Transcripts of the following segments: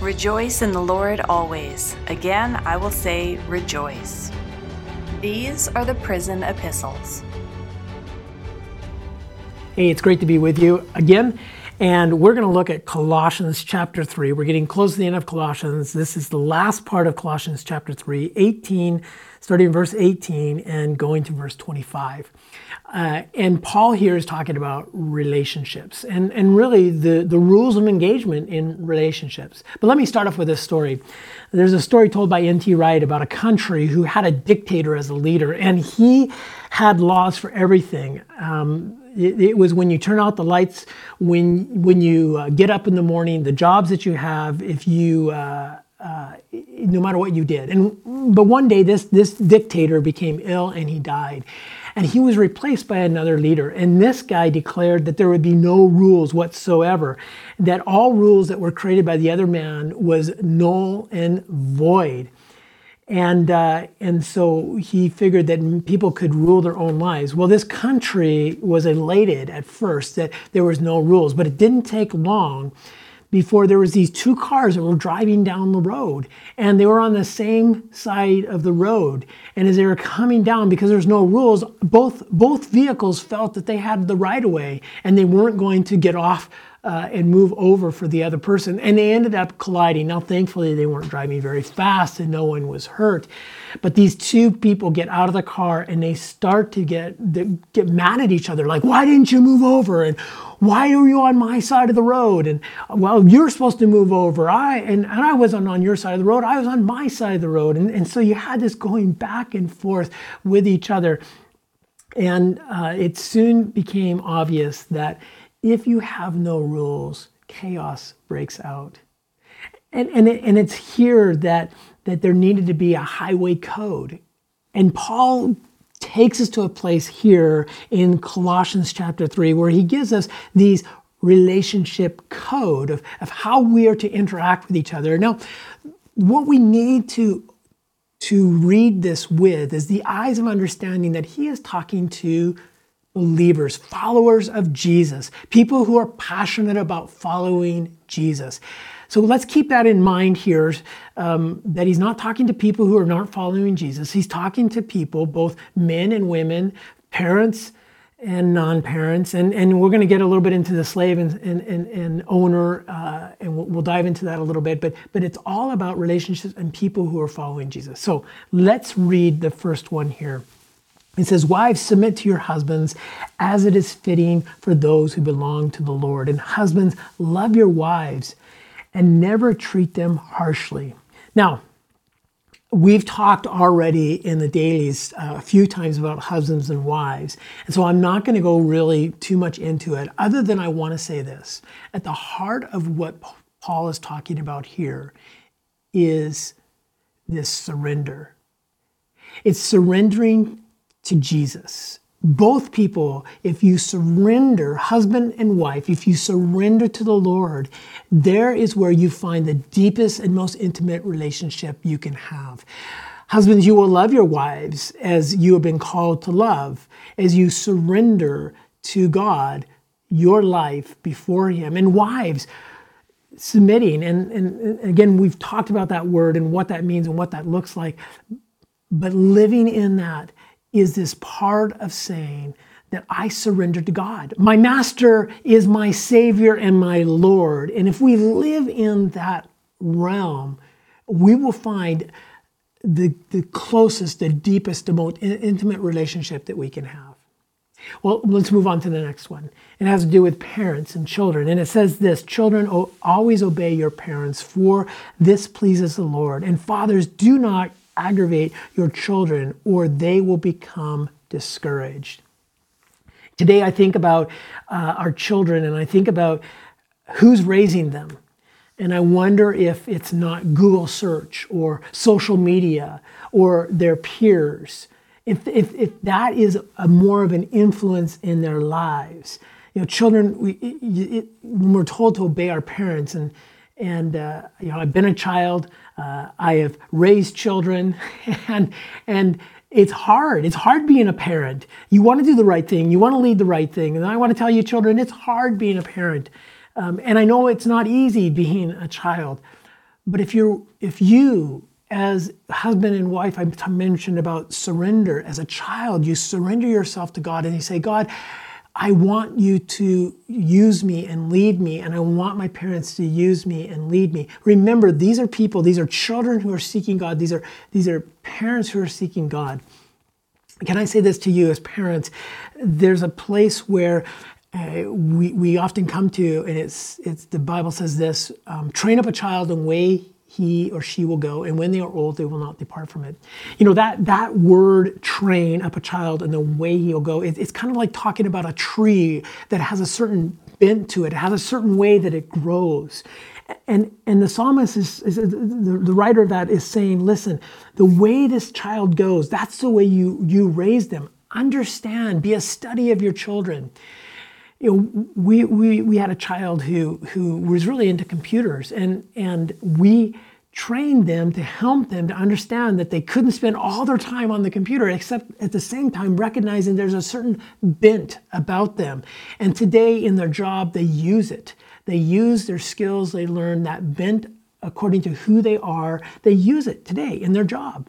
Rejoice in the Lord always. Again, I will say, rejoice. These are the prison epistles. Hey, it's great to be with you again. And we're going to look at Colossians chapter 3. We're getting close to the end of Colossians. This is the last part of Colossians chapter 3, 18, starting in verse 18 and going to verse 25. Uh, and Paul here is talking about relationships and, and really the, the rules of engagement in relationships. But let me start off with this story. There's a story told by N.T. Wright about a country who had a dictator as a leader, and he had laws for everything. Um, it, it, was when you turn out the lights, when when you uh, get up in the morning, the jobs that you have, if you uh, uh, no matter what you did. And but one day this this dictator became ill and he died. And he was replaced by another leader. And this guy declared that there would be no rules whatsoever, that all rules that were created by the other man was null and void. And, uh, and so he figured that people could rule their own lives. Well, this country was elated at first that there was no rules, but it didn't take long before there was these two cars that were driving down the road and they were on the same side of the road and as they were coming down because there's no rules both both vehicles felt that they had the right of way and they weren't going to get off uh, and move over for the other person. And they ended up colliding. Now, thankfully, they weren't driving very fast and no one was hurt. But these two people get out of the car and they start to get, get mad at each other like, why didn't you move over? And why are you on my side of the road? And well, you're supposed to move over. I and, and I wasn't on your side of the road. I was on my side of the road. And, and so you had this going back and forth with each other. And uh, it soon became obvious that if you have no rules, chaos breaks out. And, and, it, and it's here that, that there needed to be a highway code. And Paul takes us to a place here in Colossians chapter 3 where he gives us these relationship code of, of how we are to interact with each other. Now, what we need to to read this with is the eyes of understanding that he is talking to believers, followers of Jesus, people who are passionate about following Jesus. So let's keep that in mind here um, that he's not talking to people who are not following Jesus. He's talking to people, both men and women, parents and non parents. And, and we're going to get a little bit into the slave and, and, and, and owner, uh, and we'll, we'll dive into that a little bit. But, but it's all about relationships and people who are following Jesus. So let's read the first one here. It says, Wives, submit to your husbands as it is fitting for those who belong to the Lord. And husbands, love your wives and never treat them harshly. Now, we've talked already in the dailies uh, a few times about husbands and wives. And so I'm not going to go really too much into it, other than I want to say this. At the heart of what Paul is talking about here is this surrender. It's surrendering to Jesus. Both people, if you surrender, husband and wife, if you surrender to the Lord, there is where you find the deepest and most intimate relationship you can have. Husbands, you will love your wives as you have been called to love, as you surrender to God your life before Him. And wives, submitting, and, and, and again, we've talked about that word and what that means and what that looks like, but living in that is this part of saying that I surrender to God. My master is my savior and my Lord. And if we live in that realm, we will find the, the closest, the deepest, the most intimate relationship that we can have. Well, let's move on to the next one. It has to do with parents and children. And it says this Children, always obey your parents, for this pleases the Lord. And fathers, do not aggravate your children or they will become discouraged. Today, I think about uh, our children and I think about who's raising them. And I wonder if it's not Google search or social media or their peers, if, if, if that is a more of an influence in their lives. You know, children, we, it, it, when we're told to obey our parents, and, and uh, you know, I've been a child, uh, I have raised children, and and it's hard. It's hard being a parent. You want to do the right thing. You want to lead the right thing. And I want to tell you, children, it's hard being a parent. Um, and I know it's not easy being a child. but if you're if you as husband and wife, I mentioned about surrender. As a child, you surrender yourself to God and you say, God, I want you to use me and lead me, and I want my parents to use me and lead me. Remember, these are people, these are children who are seeking God, these are, these are parents who are seeking God. Can I say this to you as parents? There's a place where uh, we, we often come to, and it's, it's the Bible says this um, train up a child in way he or she will go, and when they are old, they will not depart from it. You know, that, that word train up a child and the way he'll go, it, it's kind of like talking about a tree that has a certain bent to it, it has a certain way that it grows. And, and the psalmist is, is the, the writer of that is saying, listen, the way this child goes, that's the way you, you raise them. Understand, be a study of your children you know, we, we, we had a child who, who was really into computers and, and we trained them to help them to understand that they couldn't spend all their time on the computer except at the same time recognizing there's a certain bent about them. And today in their job they use it. They use their skills. They learn that bent according to who they are. They use it today in their job.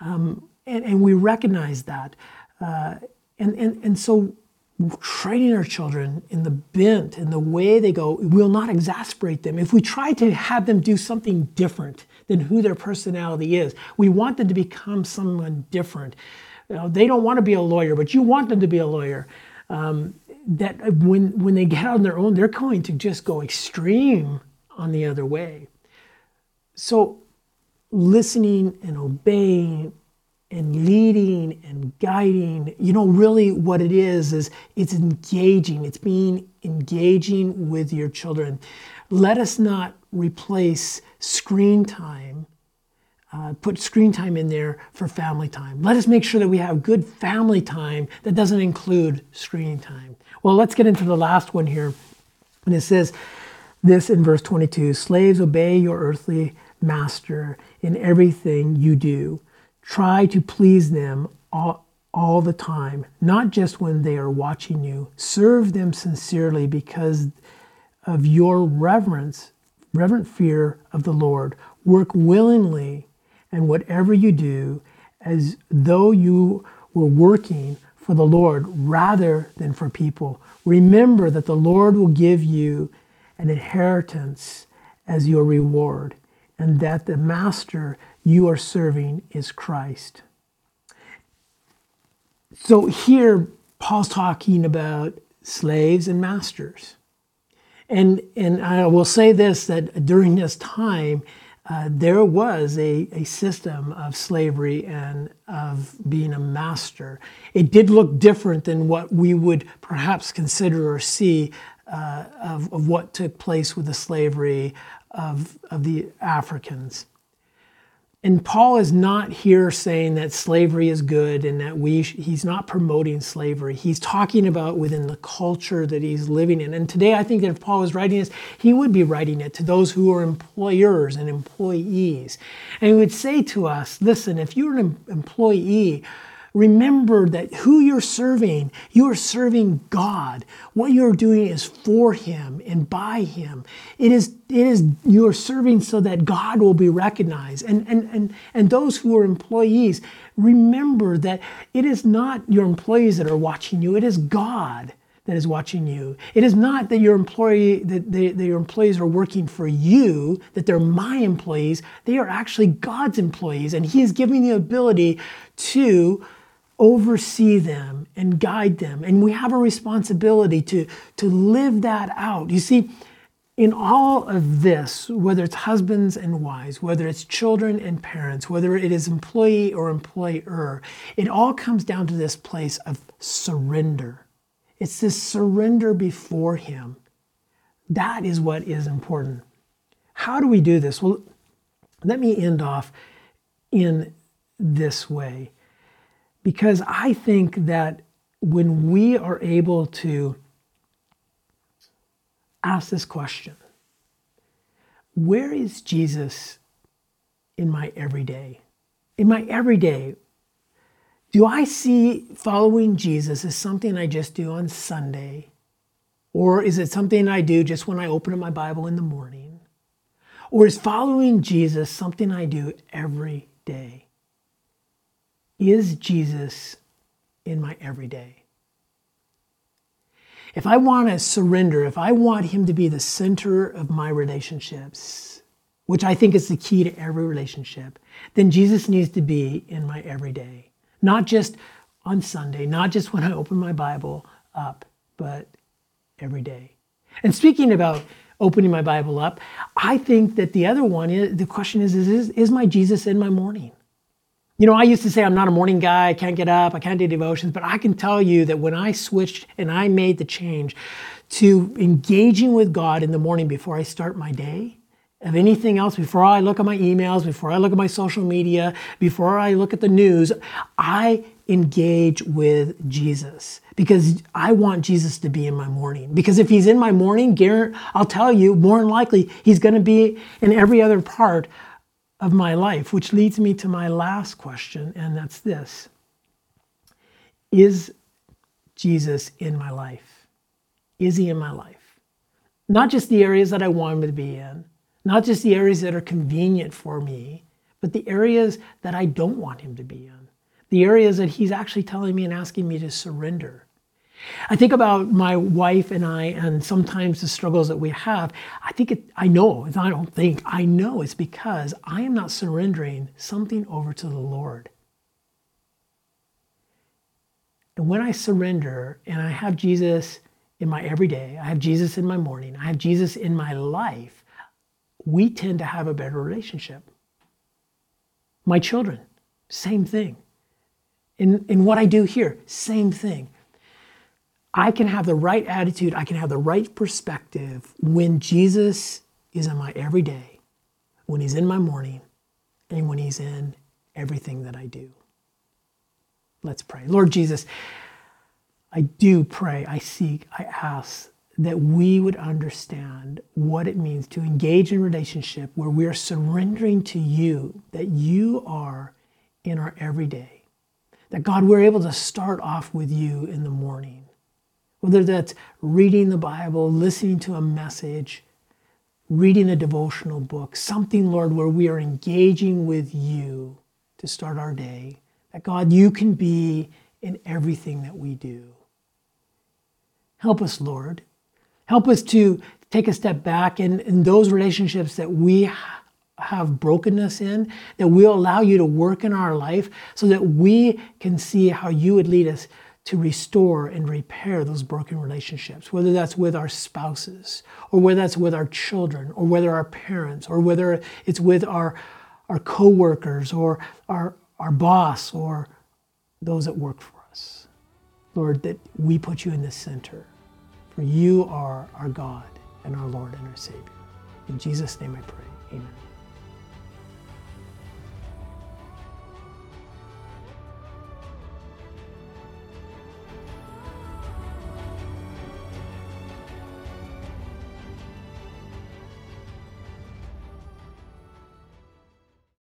Um, and, and we recognize that. Uh, and, and, and so training our children in the bent and the way they go will not exasperate them. If we try to have them do something different than who their personality is, we want them to become someone different. You know, they don't want to be a lawyer, but you want them to be a lawyer. Um, that when when they get on their own, they're going to just go extreme on the other way. So, listening and obeying and leading and guiding. You know really what it is is it's engaging. It's being engaging with your children. Let us not replace screen time uh, put screen time in there for family time. Let us make sure that we have good family time that doesn't include screen time. Well let's get into the last one here. And it says this in verse 22 slaves obey your earthly master in everything you do Try to please them all, all the time, not just when they are watching you. Serve them sincerely because of your reverence, reverent fear of the Lord. Work willingly, and whatever you do, as though you were working for the Lord rather than for people. Remember that the Lord will give you an inheritance as your reward, and that the Master you are serving is Christ. So here, Paul's talking about slaves and masters. And, and I will say this that during this time, uh, there was a, a system of slavery and of being a master. It did look different than what we would perhaps consider or see uh, of, of what took place with the slavery of, of the Africans. And Paul is not here saying that slavery is good and that we, he's not promoting slavery. He's talking about within the culture that he's living in. And today, I think that if Paul was writing this, he would be writing it to those who are employers and employees. And he would say to us listen, if you're an employee, Remember that who you're serving, you are serving God. What you're doing is for Him and by Him. It is, it is you're serving so that God will be recognized. And, and, and, and those who are employees, remember that it is not your employees that are watching you, it is God that is watching you. It is not that your employee that, they, that your employees are working for you, that they're my employees. They are actually God's employees, and He is giving the ability to oversee them and guide them. And we have a responsibility to, to live that out. You see, in all of this, whether it's husbands and wives, whether it's children and parents, whether it is employee or employer, it all comes down to this place of surrender. It's this surrender before Him. That is what is important. How do we do this? Well, let me end off in this way. Because I think that when we are able to ask this question, where is Jesus in my everyday? In my everyday, do I see following Jesus as something I just do on Sunday? Or is it something I do just when I open up my Bible in the morning? Or is following Jesus something I do every day? Is Jesus in my everyday? If I want to surrender, if I want Him to be the center of my relationships, which I think is the key to every relationship, then Jesus needs to be in my everyday. Not just on Sunday, not just when I open my Bible up, but every day. And speaking about opening my Bible up, I think that the other one is the question is, is, is my Jesus in my morning? You know, I used to say I'm not a morning guy, I can't get up, I can't do devotions, but I can tell you that when I switched and I made the change to engaging with God in the morning before I start my day, of anything else, before I look at my emails, before I look at my social media, before I look at the news, I engage with Jesus because I want Jesus to be in my morning. Because if he's in my morning, I'll tell you, more than likely, he's going to be in every other part of my life, which leads me to my last question, and that's this Is Jesus in my life? Is he in my life? Not just the areas that I want him to be in, not just the areas that are convenient for me, but the areas that I don't want him to be in, the areas that he's actually telling me and asking me to surrender. I think about my wife and I, and sometimes the struggles that we have. I think it, I know, I don't think, I know it's because I am not surrendering something over to the Lord. And when I surrender and I have Jesus in my everyday, I have Jesus in my morning, I have Jesus in my life, we tend to have a better relationship. My children, same thing. In, in what I do here, same thing. I can have the right attitude, I can have the right perspective when Jesus is in my everyday, when he's in my morning, and when he's in everything that I do. Let's pray. Lord Jesus, I do pray, I seek, I ask that we would understand what it means to engage in relationship where we are surrendering to you, that you are in our everyday. That God, we're able to start off with you in the morning whether that's reading the Bible, listening to a message, reading a devotional book, something, Lord, where we are engaging with you to start our day. That God, you can be in everything that we do. Help us, Lord. Help us to take a step back in, in those relationships that we have brokenness in, that we'll allow you to work in our life so that we can see how you would lead us to restore and repair those broken relationships, whether that's with our spouses, or whether that's with our children, or whether our parents, or whether it's with our, our co-workers, or our, our boss, or those that work for us. Lord, that we put you in the center, for you are our God and our Lord and our Savior. In Jesus' name I pray, amen.